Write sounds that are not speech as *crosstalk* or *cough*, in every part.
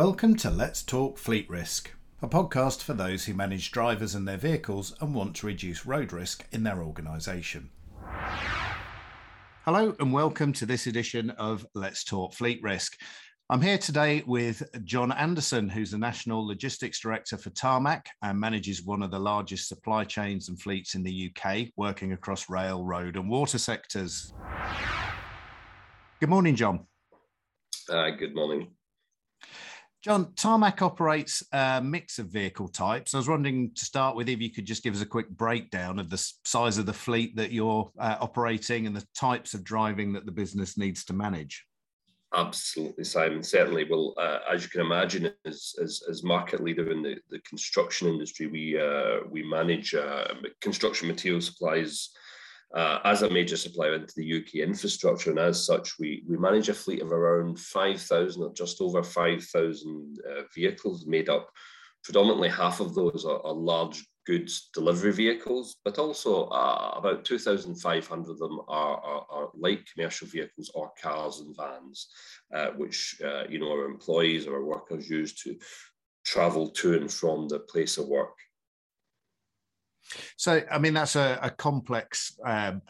Welcome to Let's Talk Fleet Risk, a podcast for those who manage drivers and their vehicles and want to reduce road risk in their organisation. Hello, and welcome to this edition of Let's Talk Fleet Risk. I'm here today with John Anderson, who's the National Logistics Director for Tarmac and manages one of the largest supply chains and fleets in the UK, working across rail, road, and water sectors. Good morning, John. Uh, good morning. John, Tarmac operates a mix of vehicle types. I was wondering to start with if you could just give us a quick breakdown of the size of the fleet that you're uh, operating and the types of driving that the business needs to manage. Absolutely, Simon. Certainly. Well, uh, as you can imagine, as, as, as, market leader in the, the construction industry, we uh, we manage uh, construction material supplies uh, as a major supplier into the UK infrastructure. And as such, we, we manage a fleet of around 5,000 or just over 5,000 uh, vehicles made up. Predominantly half of those are, are large goods delivery vehicles, but also uh, about 2,500 of them are, are, are, light commercial vehicles or cars and vans, uh, which uh, you know our employees or our workers use to travel to and from the place of work. So, I mean, that's a, a complex um,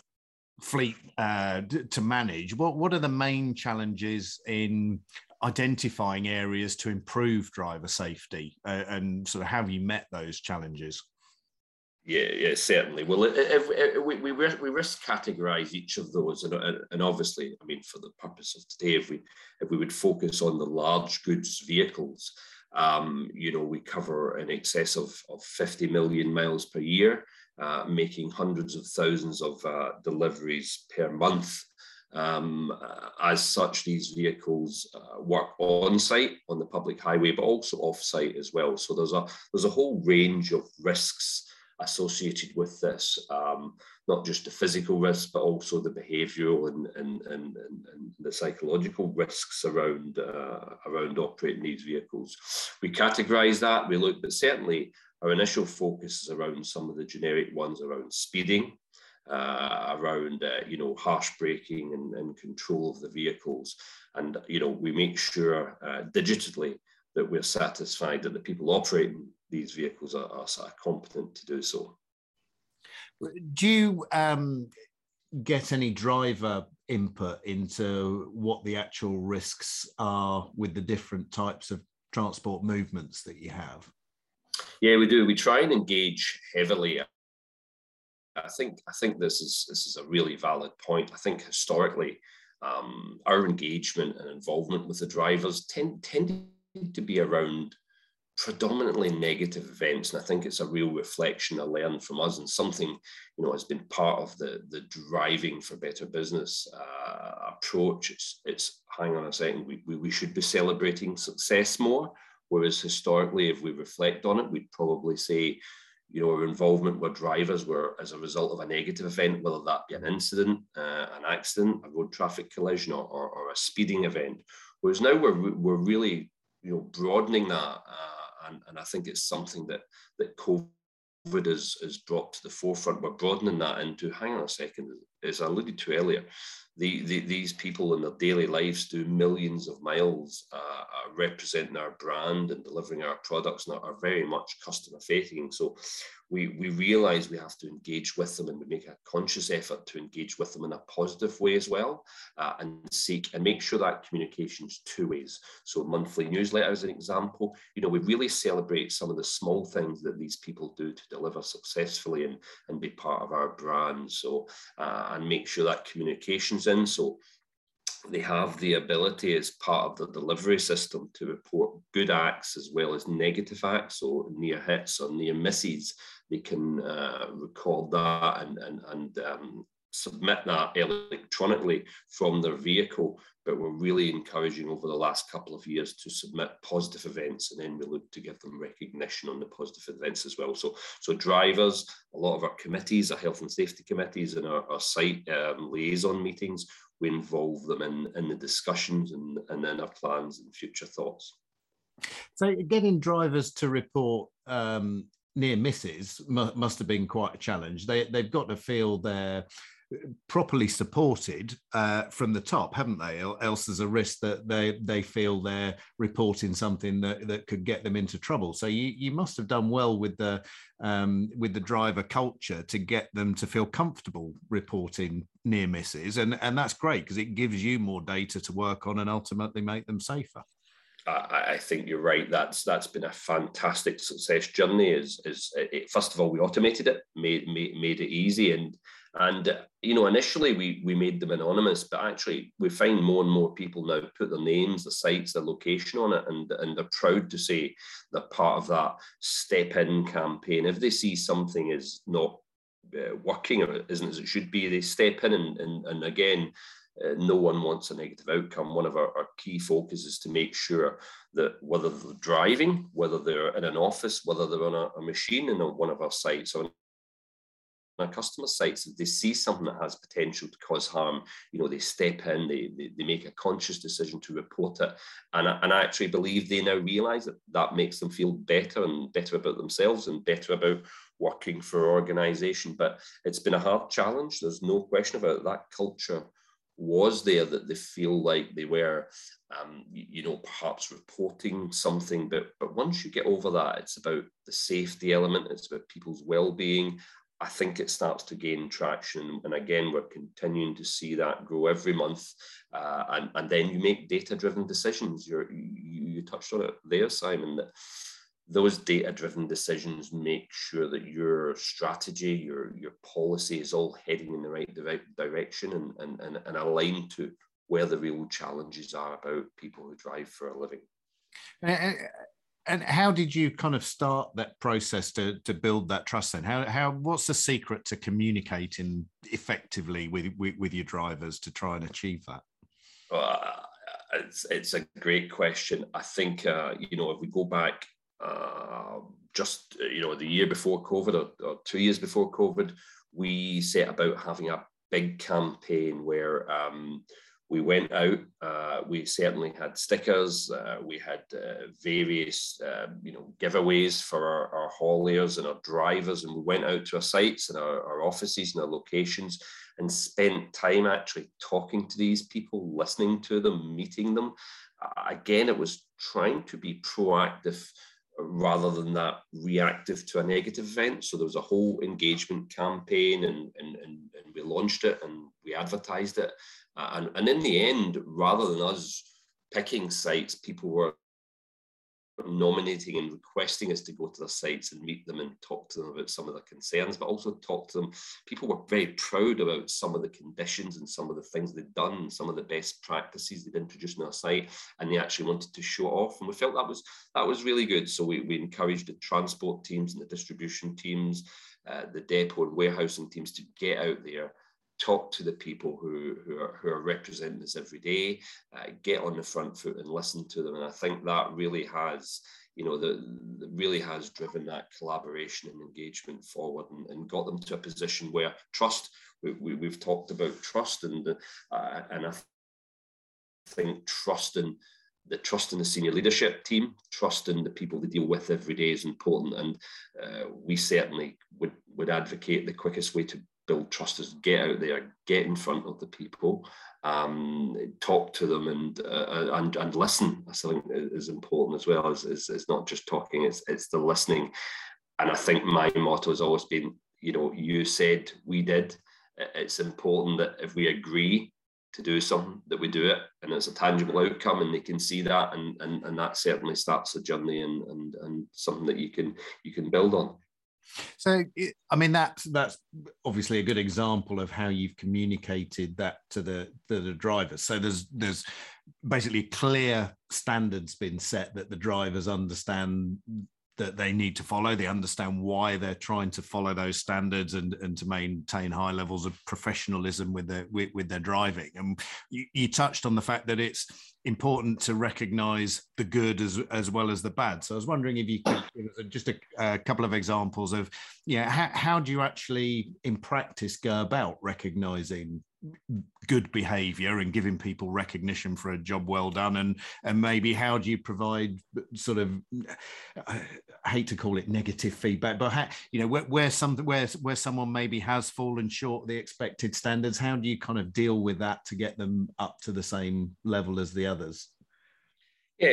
fleet uh, to manage. What what are the main challenges in identifying areas to improve driver safety, uh, and sort of how have you met those challenges? Yeah, yeah, certainly. Well, we, we, we risk categorize each of those, and, and obviously, I mean, for the purpose of today, if we if we would focus on the large goods vehicles, um, you know, we cover in excess of, of 50 million miles per year, uh, making hundreds of thousands of uh, deliveries per month. Um, as such, these vehicles uh, work on site on the public highway, but also off site as well. So there's a there's a whole range of risks associated with this, um, not just the physical risks, but also the behavioural and, and, and, and, the psychological risks around, uh, around operating these vehicles. We categorise that, we look, but certainly our initial focus is around some of the generic ones around speeding, uh, around uh, you know harsh braking and, and, control of the vehicles, and you know we make sure uh, digitally that we're satisfied that the people operating these vehicles are, are, are competent to do so. Do you um, get any driver input into what the actual risks are with the different types of transport movements that you have? Yeah, we do. We try and engage heavily. I think I think this is this is a really valid point. I think historically, um, our engagement and involvement with the drivers tend tended to be around predominantly negative events. And I think it's a real reflection I learned from us and something, you know, has been part of the, the driving for better business uh, approach. It's, it's, hang on a second, we, we, we should be celebrating success more. Whereas historically, if we reflect on it, we'd probably say, you know, our involvement with drivers were as a result of a negative event, whether that be an incident, uh, an accident, a road traffic collision, or, or, or, a speeding event. Whereas now we're, we're really, you know, broadening that uh, and, and I think it's something that that COVID has, has brought to the forefront. We're broadening that into, hang on a second, as I alluded to earlier, the, the, these people in their daily lives do millions of miles uh, uh, representing our brand and delivering our products and are very much customer facing. So we, we realize we have to engage with them and we make a conscious effort to engage with them in a positive way as well uh, and seek and make sure that communication is two ways. So monthly newsletter as an example, you know, we really celebrate some of the small things that these people do to deliver successfully and, and be part of our brand. So, uh, and make sure that communication's in. So they have the ability as part of the delivery system to report good acts as well as negative acts, so near hits or near misses. They can uh, record that and, and, and um, submit that electronically from their vehicle. But we're really encouraging over the last couple of years to submit positive events, and then we look to give them recognition on the positive events as well. So, so drivers, a lot of our committees, our health and safety committees, and our, our site um, liaison meetings we involve them in, in the discussions and, and in our plans and future thoughts. So getting drivers to report um, near misses must have been quite a challenge. They, they've got to feel they're properly supported uh, from the top, haven't they? Else there's a risk that they they feel they're reporting something that, that could get them into trouble. So you you must have done well with the um, with the driver culture to get them to feel comfortable reporting near misses, and and that's great because it gives you more data to work on and ultimately make them safer. I, I, think you're right. That's that's been a fantastic success journey. Is is it, first of all we automated it, made made, made it easy, and and you know initially we we made them anonymous, but actually we find more and more people now put their names, the sites, their location on it, and and they're proud to say they're part of that step in campaign. If they see something is not uh, working or isn't as it should be, they step in and and, and again uh, no one wants a negative outcome. One of our, our, key focus is to make sure that whether they're driving, whether they're in an office, whether they're on a, a machine in a, one of our sites or our customer sites, if they see something that has potential to cause harm, you know, they step in, they, they, they make a conscious decision to report it. And I, and I actually believe they now realize that that makes them feel better and better about themselves and better about working for an organization. But it's been a hard challenge. There's no question about it. that culture was there that they feel like they were, um, you know, perhaps reporting something. But but once you get over that, it's about the safety element. It's about people's well-being. I think it starts to gain traction. And again, we're continuing to see that grow every month. Uh, and, and then you make data-driven decisions. You're, you, you touched on it there, Simon, that those data driven decisions make sure that your strategy, your, your policy is all heading in the right direction and, and, and, and aligned to where the real challenges are about people who drive for a living. And how did you kind of start that process to, to build that trust then? How, how what's the secret to communicating effectively with, with, with your drivers to try and achieve that? Uh, it's, it's a great question. I think, uh, you know, if we go back uh, just you know the year before COVID or, or, two years before COVID, we set about having a big campaign where um, we went out. Uh, we certainly had stickers. Uh, we had uh, various um, you know giveaways for our, our hauliers and our drivers, and we went out to our sites and our, our offices and our locations and spent time actually talking to these people, listening to them, meeting them. again, it was trying to be proactive rather than that reactive to a negative event. So there was a whole engagement campaign and, and, and, and we launched it and we advertised it. Uh, and, and in the end, rather than us picking sites, people were nominating and requesting us to go to their sites and meet them and talk to them about some of their concerns, but also talk to them. People were very proud about some of the conditions and some of the things they'd done, some of the best practices they'd introduced on our site, and they actually wanted to show off. And we felt that was that was really good. So we, we encouraged the transport teams and the distribution teams, uh, the depot and warehousing teams to get out there talk to the people who, who, are, who are representing us every day, uh, get on the front foot and listen to them. And I think that really has, you know, the, the really has driven that collaboration and engagement forward and, and got them to a position where trust, we, we, have talked about trust and, uh, and I think trust in the trust in the senior leadership team, trust in the people they deal with every day is important. And uh, we certainly would, would advocate the quickest way to build trust is get out there, get in front of the people, um, talk to them, and uh, and and listen. I think is important as well. Is, is, is not just talking; it's it's the listening. And I think my motto has always been, you know, you said, we did. It's important that if we agree to do something, that we do it, and it's a tangible outcome, and they can see that, and and, and that certainly starts a journey and and and something that you can you can build on. So, I mean, that's that's obviously a good example of how you've communicated that to the to the drivers. So there's there's basically clear standards been set that the drivers understand that they need to follow. They understand why they're trying to follow those standards and, and to maintain high levels of professionalism with their with, with their driving. And you, you touched on the fact that it's important to recognize the good as as well as the bad. So I was wondering if you could *clears throat* give us just a, a couple of examples of yeah how, how do you actually in practice go about recognizing good behavior and giving people recognition for a job well done? And and maybe how do you provide sort of I hate to call it negative feedback but how, you know where, where something where where someone maybe has fallen short the expected standards how do you kind of deal with that to get them up to the same level as the others yeah,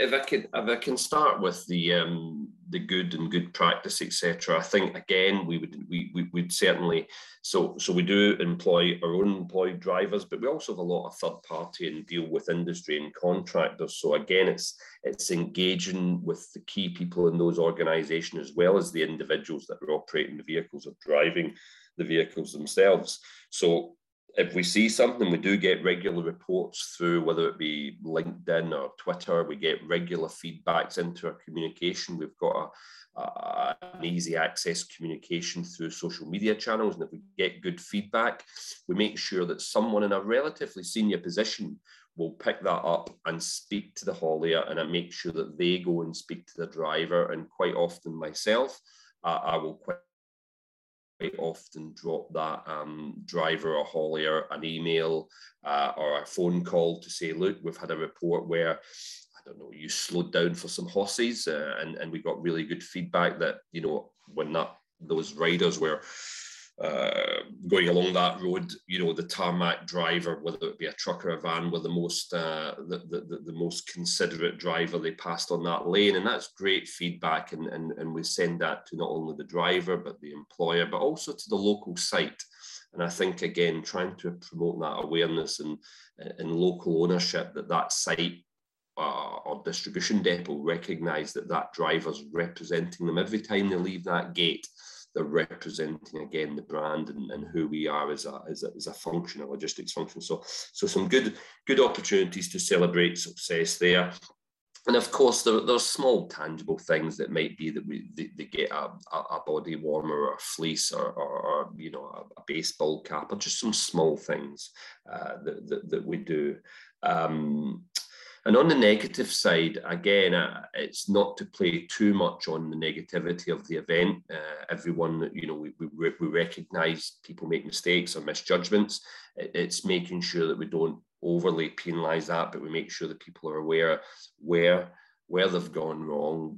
if I can, if I can start with the um, the good and good practice, etc. I think again we would we, we would certainly so so we do employ our own employed drivers, but we also have a lot of third party and deal with industry and contractors. So again, it's it's engaging with the key people in those organisations as well as the individuals that are operating the vehicles or driving the vehicles themselves. So if we see something, we do get regular reports through, whether it be LinkedIn or Twitter. We get regular feedbacks into our communication. We've got a, a, an easy access communication through social media channels. And if we get good feedback, we make sure that someone in a relatively senior position will pick that up and speak to the haulier and make sure that they go and speak to the driver. And quite often myself, uh, I will often drop that um, driver or haulier an email uh, or a phone call to say, look, we've had a report where I don't know, you slowed down for some horses, uh, and and we got really good feedback that you know when that those riders were uh, going along that road, you know, the tarmac driver, whether it be a truck or a van, were the most uh, the, the, the most considerate driver they passed on that lane, and that's great feedback. And, and and we send that to not only the driver but the employer, but also to the local site. And I think again, trying to promote that awareness and and local ownership that that site uh, or distribution depot recognise that that driver's representing them every time they leave that gate they're representing again the brand and, and who we are as a, as a, as a function, a logistics function. So, so some good good opportunities to celebrate success there. And of course, there, there's small tangible things that might be that we they, they get a, a, body warmer or a fleece or, or, or you know a, a, baseball cap or just some small things uh, that, that, that we do. Um, and on the negative side, again, uh, it's not to play too much on the negativity of the event. Uh, everyone, you know, we, we, we recognize people make mistakes or misjudgments. It's making sure that we don't overly penalize that, but we make sure that people are aware where where they've gone wrong,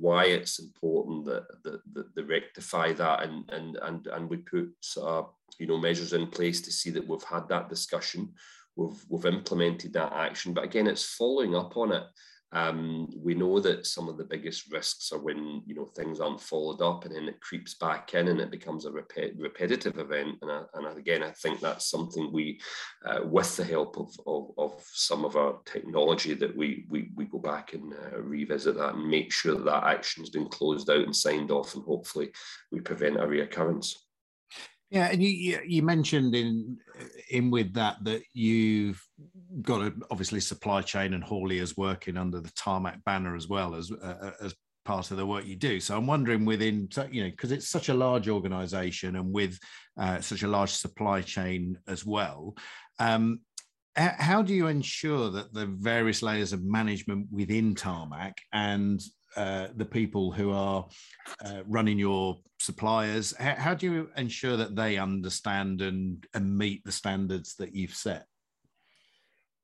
why it's important that, that, that they rectify that, and and and and we put uh, you know measures in place to see that we've had that discussion we've we've implemented that action. But again, it's following up on it. Um, we know that some of the biggest risks are when you know things aren't followed up, and then it creeps back in, and it becomes a rep- repetitive event. And, I, and again, I think that's something we, uh, with the help of, of, of, some of our technology, that we we, we go back and uh, revisit that and make sure that that action has been closed out and signed off, and hopefully we prevent a reoccurrence. Yeah, and you you mentioned in in with that that you've got a, obviously supply chain and hauliers working under the tarmac banner as well as uh, as part of the work you do. So I'm wondering within you know because it's such a large organisation and with uh, such a large supply chain as well. Um, how do you ensure that the various layers of management within tarmac and uh, the people who are uh, running your suppliers? How, how, do you ensure that they understand and, and meet the standards that you've set?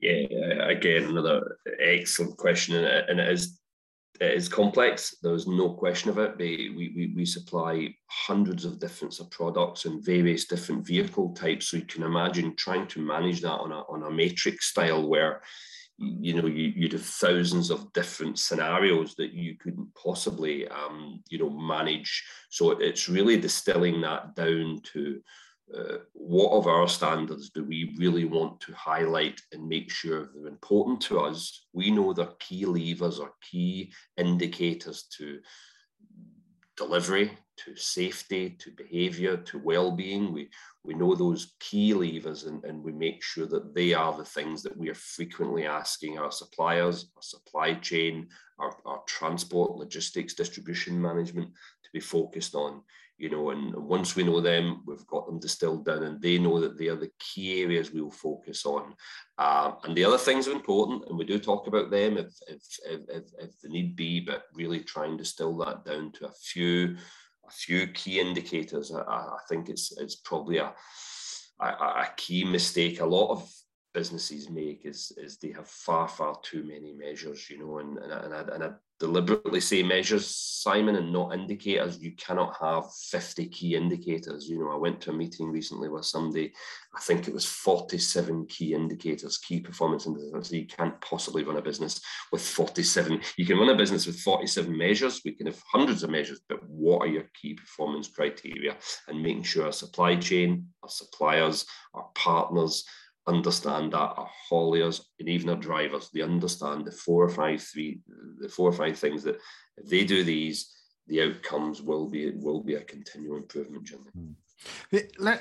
Yeah, again, another excellent question, and it, and it is it is complex. There's no question of it. We, we, we supply hundreds of different products and various different vehicle types. So you can imagine trying to manage that on a, on a matrix style where you know you, you'd have thousands of different scenarios that you couldn't possibly um, you know manage. So it's really distilling that down to uh, what of our standards do we really want to highlight and make sure they're important to us? We know they're key levers or key indicators to delivery to safety, to behaviour, to well-being. We we know those key levers and, and we make sure that they are the things that we are frequently asking our suppliers, our supply chain, our, our transport, logistics, distribution management to be focused on. You know, and once we know them, we've got them distilled down, and they know that they are the key areas we will focus on. Um, and the other things are important, and we do talk about them if if, if, if, the need be, but really try and distill that down to a few a few key indicators. I, I think it's it's probably a a, a key mistake a lot of businesses make is is they have far far too many measures you know and and, and, I, and I deliberately say measures simon and not indicators. You cannot have 50 key indicators. You know i went to a meeting recently with somebody i think it was 47 key indicators key performance indicators so you can't possibly run a business with 47 you can run a business with 47 measures. We can have hundreds of measures but what are your key performance criteria? And making sure our supply chain our suppliers our partners understand that our hauliers and even our drivers, they understand the four or five three the four or five things that if they do these, the outcomes will be will be a continual improvement journey. Hmm.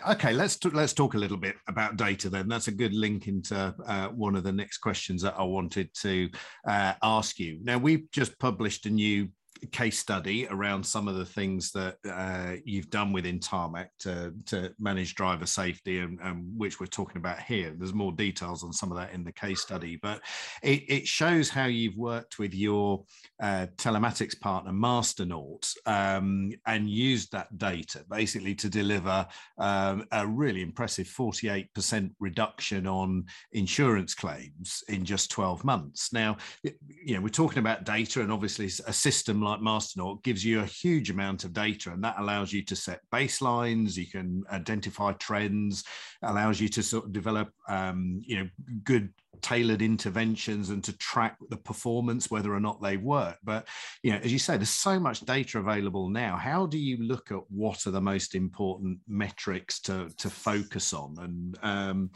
Okay, let's t- let's talk a little bit about data then. That's a good link into uh, one of the next questions that I wanted to uh, ask you. Now we've just published a new case study around some of the things that uh, you've done within Tarmac to, to manage driver safety and, and, which we're talking about here. There's more details on some of that in the case study, but it, it shows how you've worked with your uh, telematics partner, Masternaut, um, and used that data basically to deliver um, a really impressive 48% reduction on insurance claims in just 12 months. Now, you know, we're talking about data and obviously a system like like Masternaut gives you a huge amount of data, and that allows you to set baselines. You can identify trends, allows you to sort of develop, um, you know, good tailored interventions and to track the performance whether or not they work. But you know as you say there's so much data available now. How do you look at what are the most important metrics to to focus on? And um,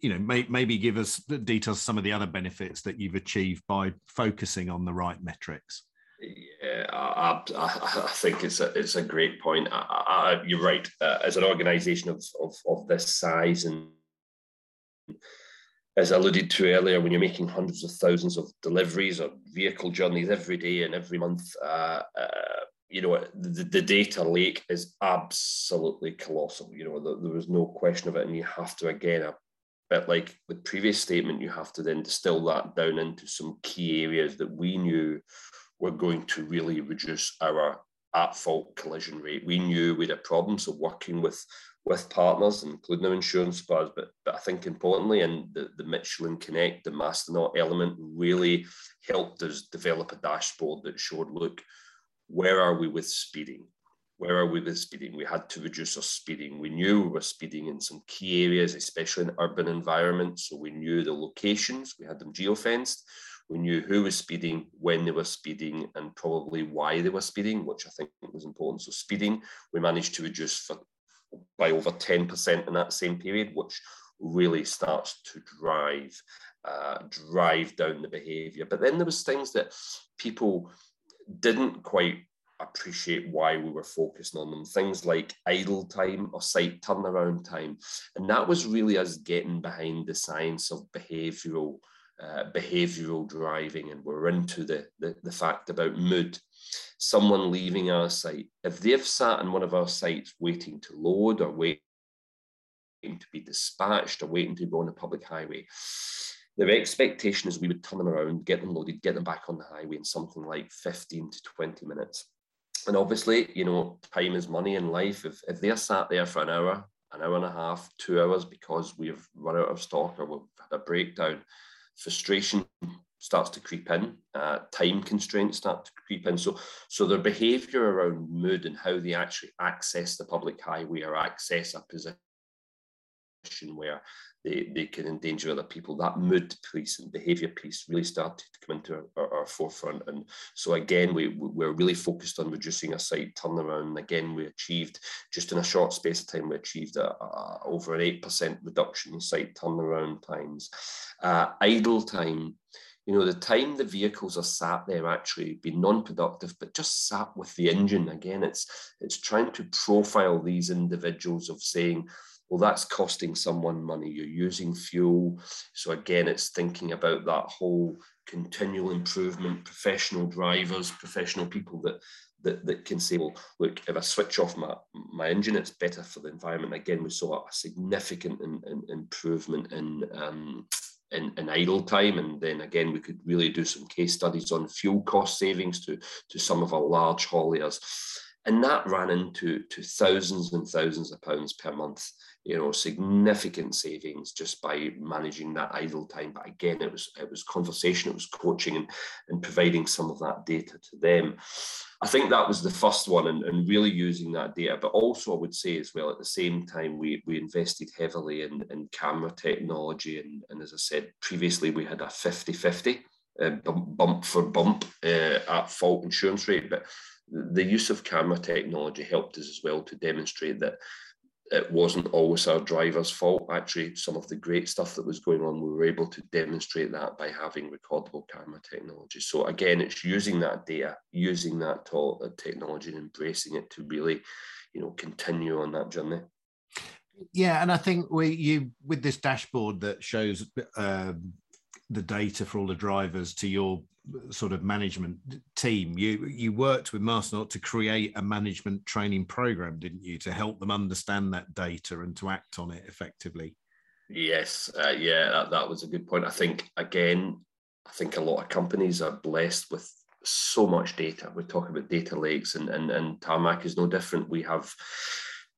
you know may, maybe give us details some of the other benefits that you've achieved by focusing on the right metrics yeah, I, I, I, think it's a it's a great point. I, you're right. Uh, as an organisation of, of of this size, and as I alluded to earlier, when you're making hundreds of thousands of deliveries or vehicle journeys every day and every month, uh, uh, you know the, the data lake is absolutely colossal. You know the, there was no question of it, and you have to again a bit like the previous statement, you have to then distill that down into some key areas that we knew we're going to really reduce our at fault collision rate. We knew we had a problem, so working with with partners, including our insurance suppliers, but but I think importantly, and the, the Michelin Connect, the Masternaut element really helped us develop a dashboard that showed, look, where are we with speeding? Where are we with speeding? We had to reduce our speeding. We knew we were speeding in some key areas, especially in urban environments. So we knew the locations, we had them geofenced. We knew who was speeding, when they were speeding, and probably why they were speeding, which I think was important. So speeding, we managed to reduce for, by over 10% in that same period, which really starts to drive uh, drive down the behavior. But then there was things that people didn't quite appreciate why we were focusing on them. Things like idle time or site turnaround time. And that was really us getting behind the science of behavioral uh, behavioral driving and we're into the, the, the fact about mood. Someone leaving our site, if they've sat in one of our sites waiting to load or waiting to be dispatched or waiting to go on a public highway, their expectation is we would turn them around, get them loaded, get them back on the highway in something like 15 to 20 minutes. And obviously, you know, time is money in life. If, if they're sat there for an hour, an hour and a half, two hours because we've run out of stock or we've had a breakdown, frustration starts to creep in, uh, time constraints start to creep in. So, so their behaviour around mood and how they actually access the public highway or access a position where they, they can endanger other people. That mood piece and behaviour piece really started to come into our, our, forefront. And so again, we, we're really focused on reducing a site turnaround. And again, we achieved, just in a short space of time, we achieved a, a over an 8% reduction in site turnaround times. Uh, idle time, you know, the time the vehicles are sat there actually being non-productive, but just sat with the engine. Again, it's it's trying to profile these individuals of saying, well, that's costing someone money. You're using fuel. So again, it's thinking about that whole continual improvement, professional drivers, professional people that that, that can say, well, look, if I switch off my, my engine, it's better for the environment. Again, we saw a significant in, in, improvement in, um, in, in idle time. And then again, we could really do some case studies on fuel cost savings to, to some of our large hauliers. and that ran into to thousands and thousands of pounds per month you know significant savings just by managing that idle time. But again it was it was conversation it was coaching and, and providing some of that data to them. I think that was the first one and, and really using that data. But also i would say as well at the same time we we invested heavily in, in camera technology. And, and as i said previously we had a 50 50 uh, bump for bump uh, at fault insurance rate. But the use of camera technology helped us as well to demonstrate that it wasn't always our driver's fault. Actually, some of the great stuff that was going on, we were able to demonstrate that by having recordable camera technology. So again, it's using that data, using that technology, and embracing it to really, you know, continue on that journey. Yeah, and I think we you with this dashboard that shows um, the data for all the drivers to your sort of management team. You you worked with Masternaut to create a management training program didn't you to help them understand that data and to act on it effectively? Yes uh, yeah that, that was a good point. I think again i think a lot of companies are blessed with so much data. We talk about data lakes and and, and tarmac is no different. We have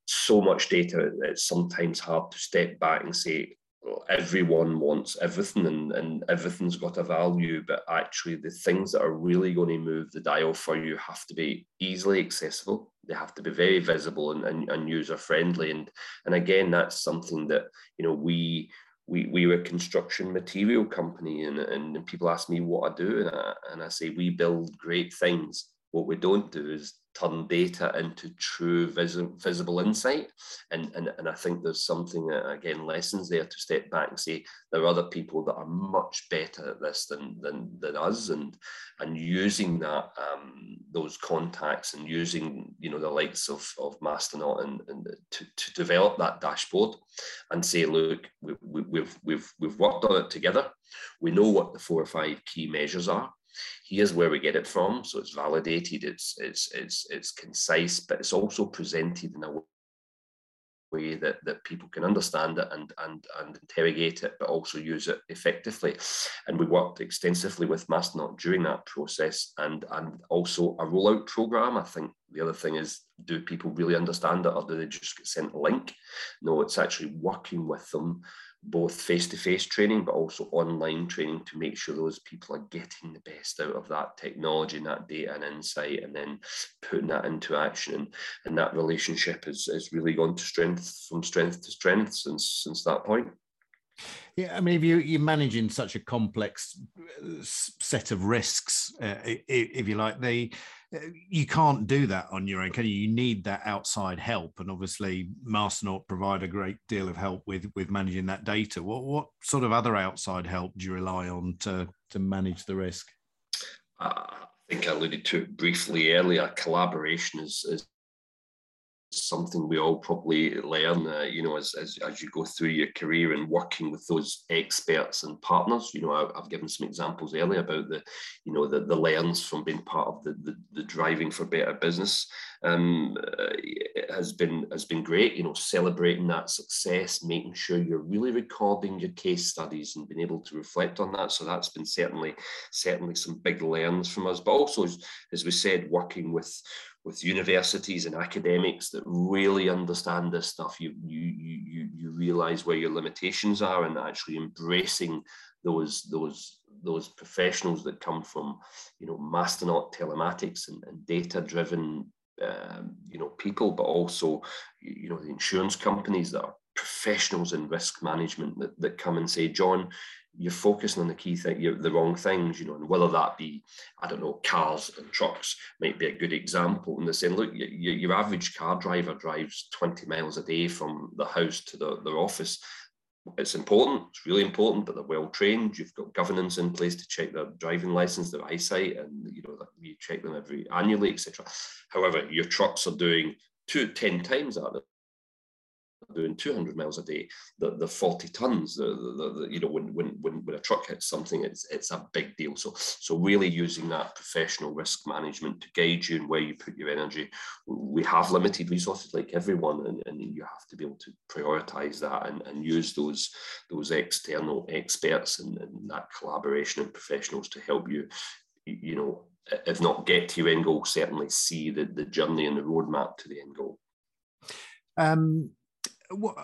so much data it's sometimes hard to step back and say everyone wants everything and, and everything's got a value, but actually the things that are really going to move the dial for you have to be easily accessible. They have to be very visible and, and, and user friendly. And, and again, that's something that, you know, we, we, we were a construction material company and, and people ask me what I do. And I, and I say, we build great things. What we don't do is turn data into true vis- visible insight. And, and, and I think there's something, again, lessons there to step back and say there are other people that are much better at this than, than, than us. And, and using that, um, those contacts and using, you know, the likes of, of Masternaut and, and to, to develop that dashboard and say, look, we, we, we've, we've, we've worked on it together. We know what the four or five key measures are here's where we get it from. So it's validated, it's it's it's it's concise, but it's also presented in a way that, that people can understand it and, and, and interrogate it, but also use it effectively. And we worked extensively with Masternaut during that process and, and also a rollout program. I think the other thing is, do people really understand it or do they just get sent a link? No, it's actually working with them both face-to-face training but also online training to make sure those people are getting the best out of that technology and that data and insight and then putting that into action and, and that relationship has, has really gone to strength from strength to strength since since that point yeah, I mean, if you, you're managing such a complex uh, set of risks, uh, if you like, they uh, you can't do that on your own, can you? You need that outside help, and obviously, Masternaut provide a great deal of help with with managing that data. What what sort of other outside help do you rely on to to manage the risk? Uh, I think I alluded to it briefly earlier. Collaboration is, is something we all probably learn, uh, you know, as, as, as you go through your career and working with those experts and partners. You know, I, have given some examples earlier about the, you know, the, the learns from being part of the, the, the driving for better business um, has been has been great. You know, celebrating that success, making sure you're really recording your case studies and being able to reflect on that. So that's been certainly certainly some big learns from us. But also, as, as we said, working with with universities and academics that really understand this stuff, you you you you realize where your limitations are and actually embracing those those those professionals that come from you know masternaut telematics and, and data driven um, you know people but also you know the insurance companies that are professionals in risk management that, that come and say john you're focusing on the key thing, the wrong things, you know, and whether that be, I don't know, cars and trucks might be a good example. And they're saying, look, you, your average car driver drives 20 miles a day from the house to the, their office. It's important, it's really important that they're well trained. You've got governance in place to check their driving license, their eyesight, and you know, you check them every annually, etc. However, your trucks are doing two, 10 times that doing 200 miles a day, the, the 40 tons, the, the, the, you know, when, when, when, when a truck hits something, it's, it's a big deal. So, so really using that professional risk management to guide you and where you put your energy. We have limited resources like everyone, and, and you have to be able to prioritize that and, and use those, those external experts and, and that collaboration and professionals to help you, you know, if not get to your end goal, certainly see the, the journey and the roadmap to the end goal. Um, what,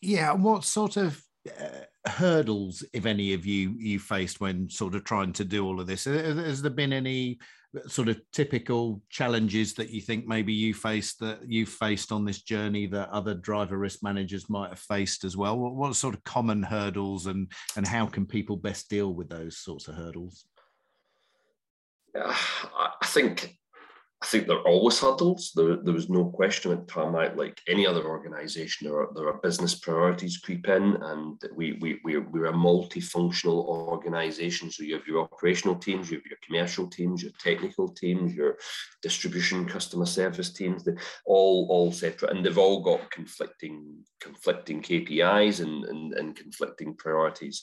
yeah, what sort of uh, hurdles, if any, of you you faced when sort of trying to do all of this? Has there been any sort of typical challenges that you think maybe you faced that you faced on this journey that other driver risk managers might have faced as well? What, what sort of common hurdles and and how can people best deal with those sorts of hurdles? Uh, I think I think there are always hurdles. There, there was no question at Tarmac, like any other organisation, there are, there are business priorities creep in, and we, we, we're, we're a multifunctional organisation. So you have your operational teams, you have your commercial teams, your technical teams, your distribution customer service teams, all, all separate, and they've all got conflicting, conflicting KPIs and, and, and conflicting priorities.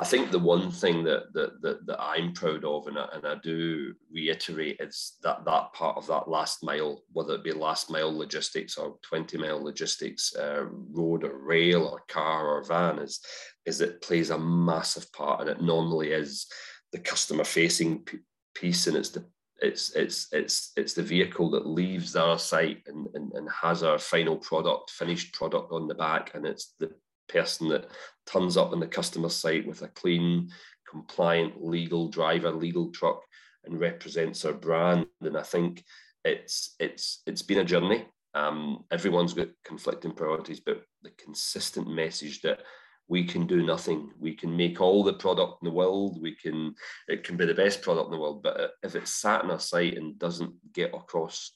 I think the one thing that that that, that I'm proud of, and I, and I do reiterate, is that that part of that last mile, whether it be last mile logistics or 20 mile logistics, uh, road or rail or car or van, is is it plays a massive part, and it normally is the customer facing piece, and it's the it's it's it's it's the vehicle that leaves our site and, and, and has our final product, finished product on the back, and it's the person that turns up on the customer site with a clean, compliant, legal driver, legal truck, and represents our brand. And I think it's it's it's been a journey. Um, everyone's got conflicting priorities, but the consistent message that we can do nothing. We can make all the product in the world. We can it can be the best product in the world, but uh, if it's sat in our site and doesn't get across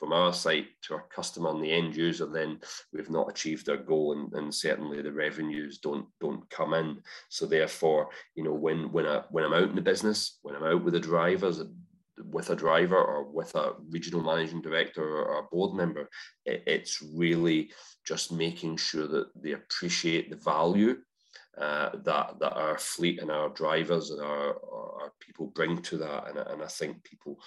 from our site to our customer and the end user, then we've not achieved our goal, and, and certainly the revenues don't don't come in. So therefore, you know, when when I when I'm out in the business, when I'm out with the drivers, with a driver or with a regional managing director or a board member, it, it's really just making sure that they appreciate the value uh, that that our fleet and our drivers and our, our people bring to that. And, and I think people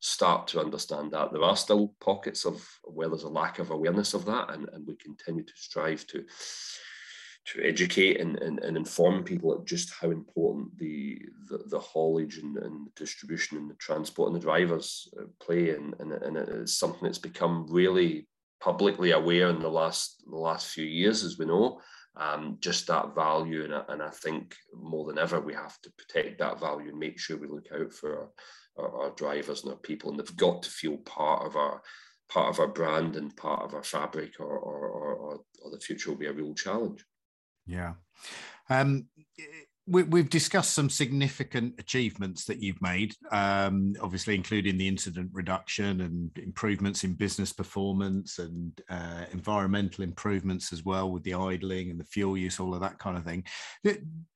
start to understand that. There are still pockets of where there's a lack of awareness of that, and, and we continue to strive to to educate and, and, and inform people at just how important the the, the haulage and, and the distribution and the transport and the drivers uh, play and, and, and it's something that's become really publicly aware in the last the last few years as we know um, just that value and, and I think more than ever we have to protect that value and make sure we look out for our, our, our drivers and our people, and they've got to feel part of our part of our brand and part of our fabric, or or, or, or the future will be a real challenge. Yeah. Um, we, have discussed some significant achievements that you've made, um, obviously including the incident reduction and improvements in business performance and uh, environmental improvements as well with the idling and the fuel use, all of that kind of thing.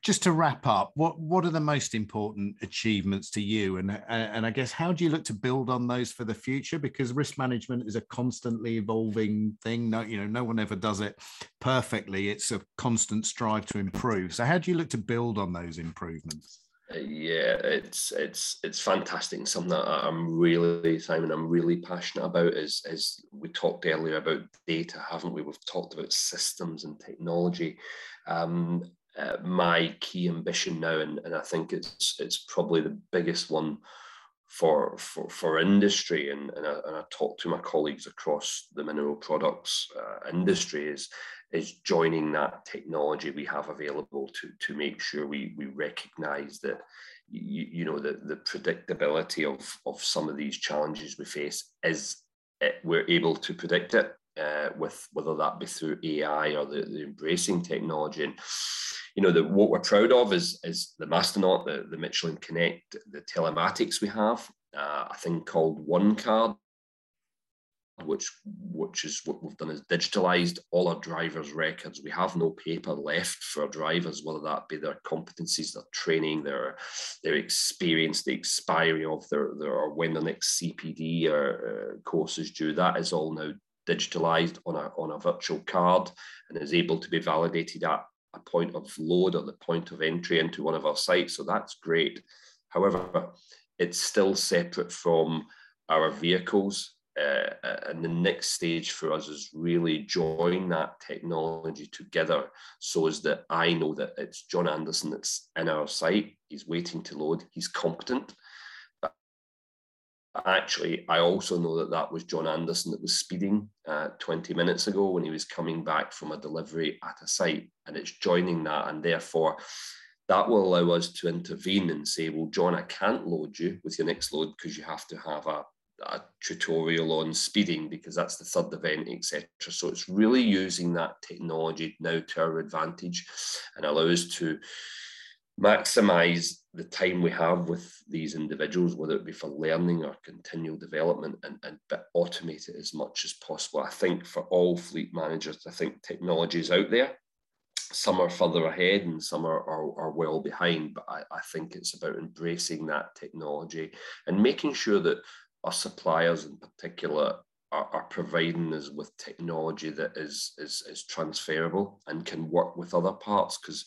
Just to wrap up, what what are the most important achievements to you, and and I guess how do you look to build on those for the future? Because risk management is a constantly evolving thing. No, you know, no one ever does it perfectly. It's a constant strive to improve. So how do you look to build build on those improvements? Yeah, it's it's it's fantastic. Something that I'm really, Simon, I'm really passionate about is is we talked earlier about data, haven't we? We've talked about systems and technology. Um, uh, my key ambition now, and, and I think it's it's probably the biggest one for for, for industry, and, and, I, and I talk to my colleagues across the mineral products uh, industry is is joining that technology we have available to, to make sure we, we recognize that you, you know the, the predictability of, of some of these challenges we face is it, eh, we're able to predict it uh, with whether that be through AI or the, the embracing technology. And you know, the, what we're proud of is, is the Masternaut, the, the Michelin Connect, the telematics we have, uh, a thing called OneCard, which which is what we've done is digitalized all our drivers' records. We have no paper left for drivers, whether that be their competencies, their training, their their experience, the expiry of their, their or when the next CPD or uh, course is due. That is all now digitalized on a on a virtual card and is able to be validated at a point of load or the point of entry into one of our sites. So that's great. However, it's still separate from our vehicles uh, and the next stage for us is really join that technology together so as that I know that it's John Anderson that's in our site. He's waiting to load. He's competent. But actually, I also know that that was John Anderson that was speeding uh, 20 minutes ago when he was coming back from a delivery at a site, and it's joining that, and therefore that will allow us to intervene and say, well, John, I can't load you with your next load because you have to have a, a tutorial on speeding because that's the third event, etc. So it's really using that technology now to our advantage and allow us to maximize the time we have with these individuals, whether it be for learning or continual development, and, and automate it as much as possible. I think for all fleet managers, I think technology is out there. Some are further ahead and some are, are, are well behind, but I, I think it's about embracing that technology and making sure that our suppliers in particular are, are, providing us with technology that is, is, is transferable and can work with other parts because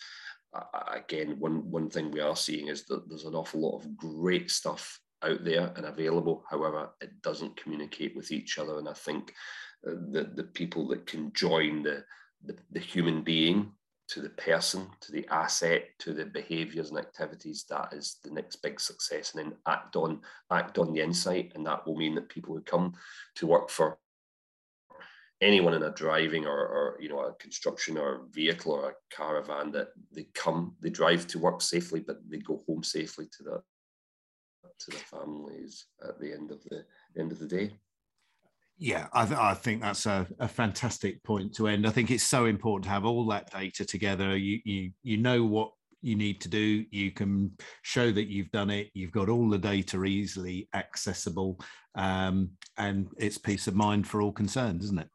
again, one one thing we are seeing is that there's an awful lot of great stuff out there and available. However, it doesn't communicate with each other, and I think uh, the the people that can join the, the the human being to the person, to the asset, to the behaviours and activities, that is the next big success. And then act on act on the insight, and that will mean that people who come to work for anyone in a driving or, or you know a construction or a vehicle or a caravan that they come they drive to work safely but they go home safely to the to their families at the end of the end of the day yeah i, th- I think that's a, a, fantastic point to end. I think it's so important to have all that data together. You you you know what you need to do. You can show that you've done it. You've got all the data easily accessible um, and it's peace of mind for all concerned isn't it?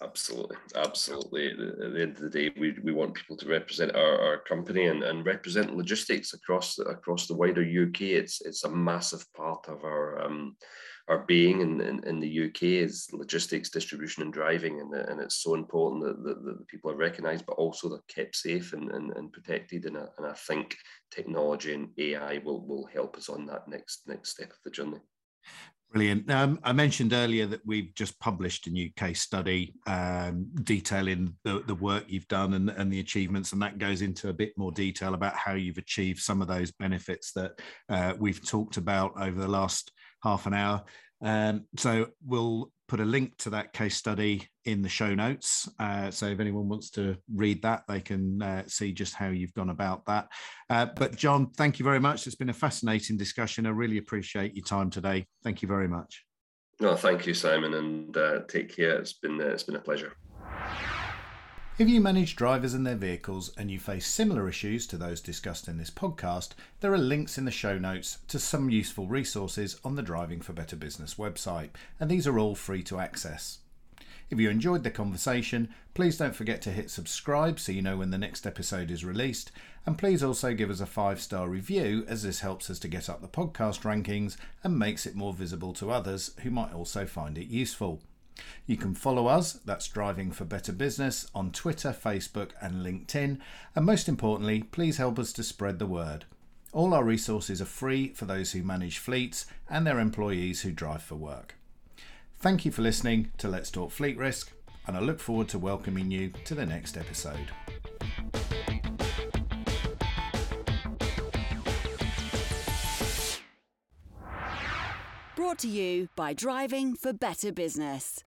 Absolutely, absolutely. At the end of the day, we, we want people to represent our, our company and, and represent logistics across across the wider UK. It's it's a massive part of our um, our being in, in, in the UK is logistics, distribution, and driving, and, and it's so important that, that, that people are recognised, but also they're kept safe and, and, and protected. And I, and I think technology and AI will will help us on that next next step of the journey. Brilliant. Um, I mentioned earlier that we've just published a new case study um, detailing the, the work you've done and, and the achievements, and that goes into a bit more detail about how you've achieved some of those benefits that uh, we've talked about over the last half an hour. Um, so we'll put a link to that case study in the show notes. Uh, so if anyone wants to read that, they can uh, see just how you've gone about that. Uh, but John, thank you very much. It's been a fascinating discussion. I really appreciate your time today. Thank you very much. No, thank you, Simon, and uh, take care. It's been uh, it's been a pleasure. If you manage drivers and their vehicles and you face similar issues to those discussed in this podcast, there are links in the show notes to some useful resources on the Driving for Better Business website, and these are all free to access. If you enjoyed the conversation, please don't forget to hit subscribe so you know when the next episode is released, and please also give us a five star review as this helps us to get up the podcast rankings and makes it more visible to others who might also find it useful. You can follow us, that's Driving for Better Business, on Twitter, Facebook, and LinkedIn. And most importantly, please help us to spread the word. All our resources are free for those who manage fleets and their employees who drive for work. Thank you for listening to Let's Talk Fleet Risk, and I look forward to welcoming you to the next episode. Brought to you by Driving for Better Business.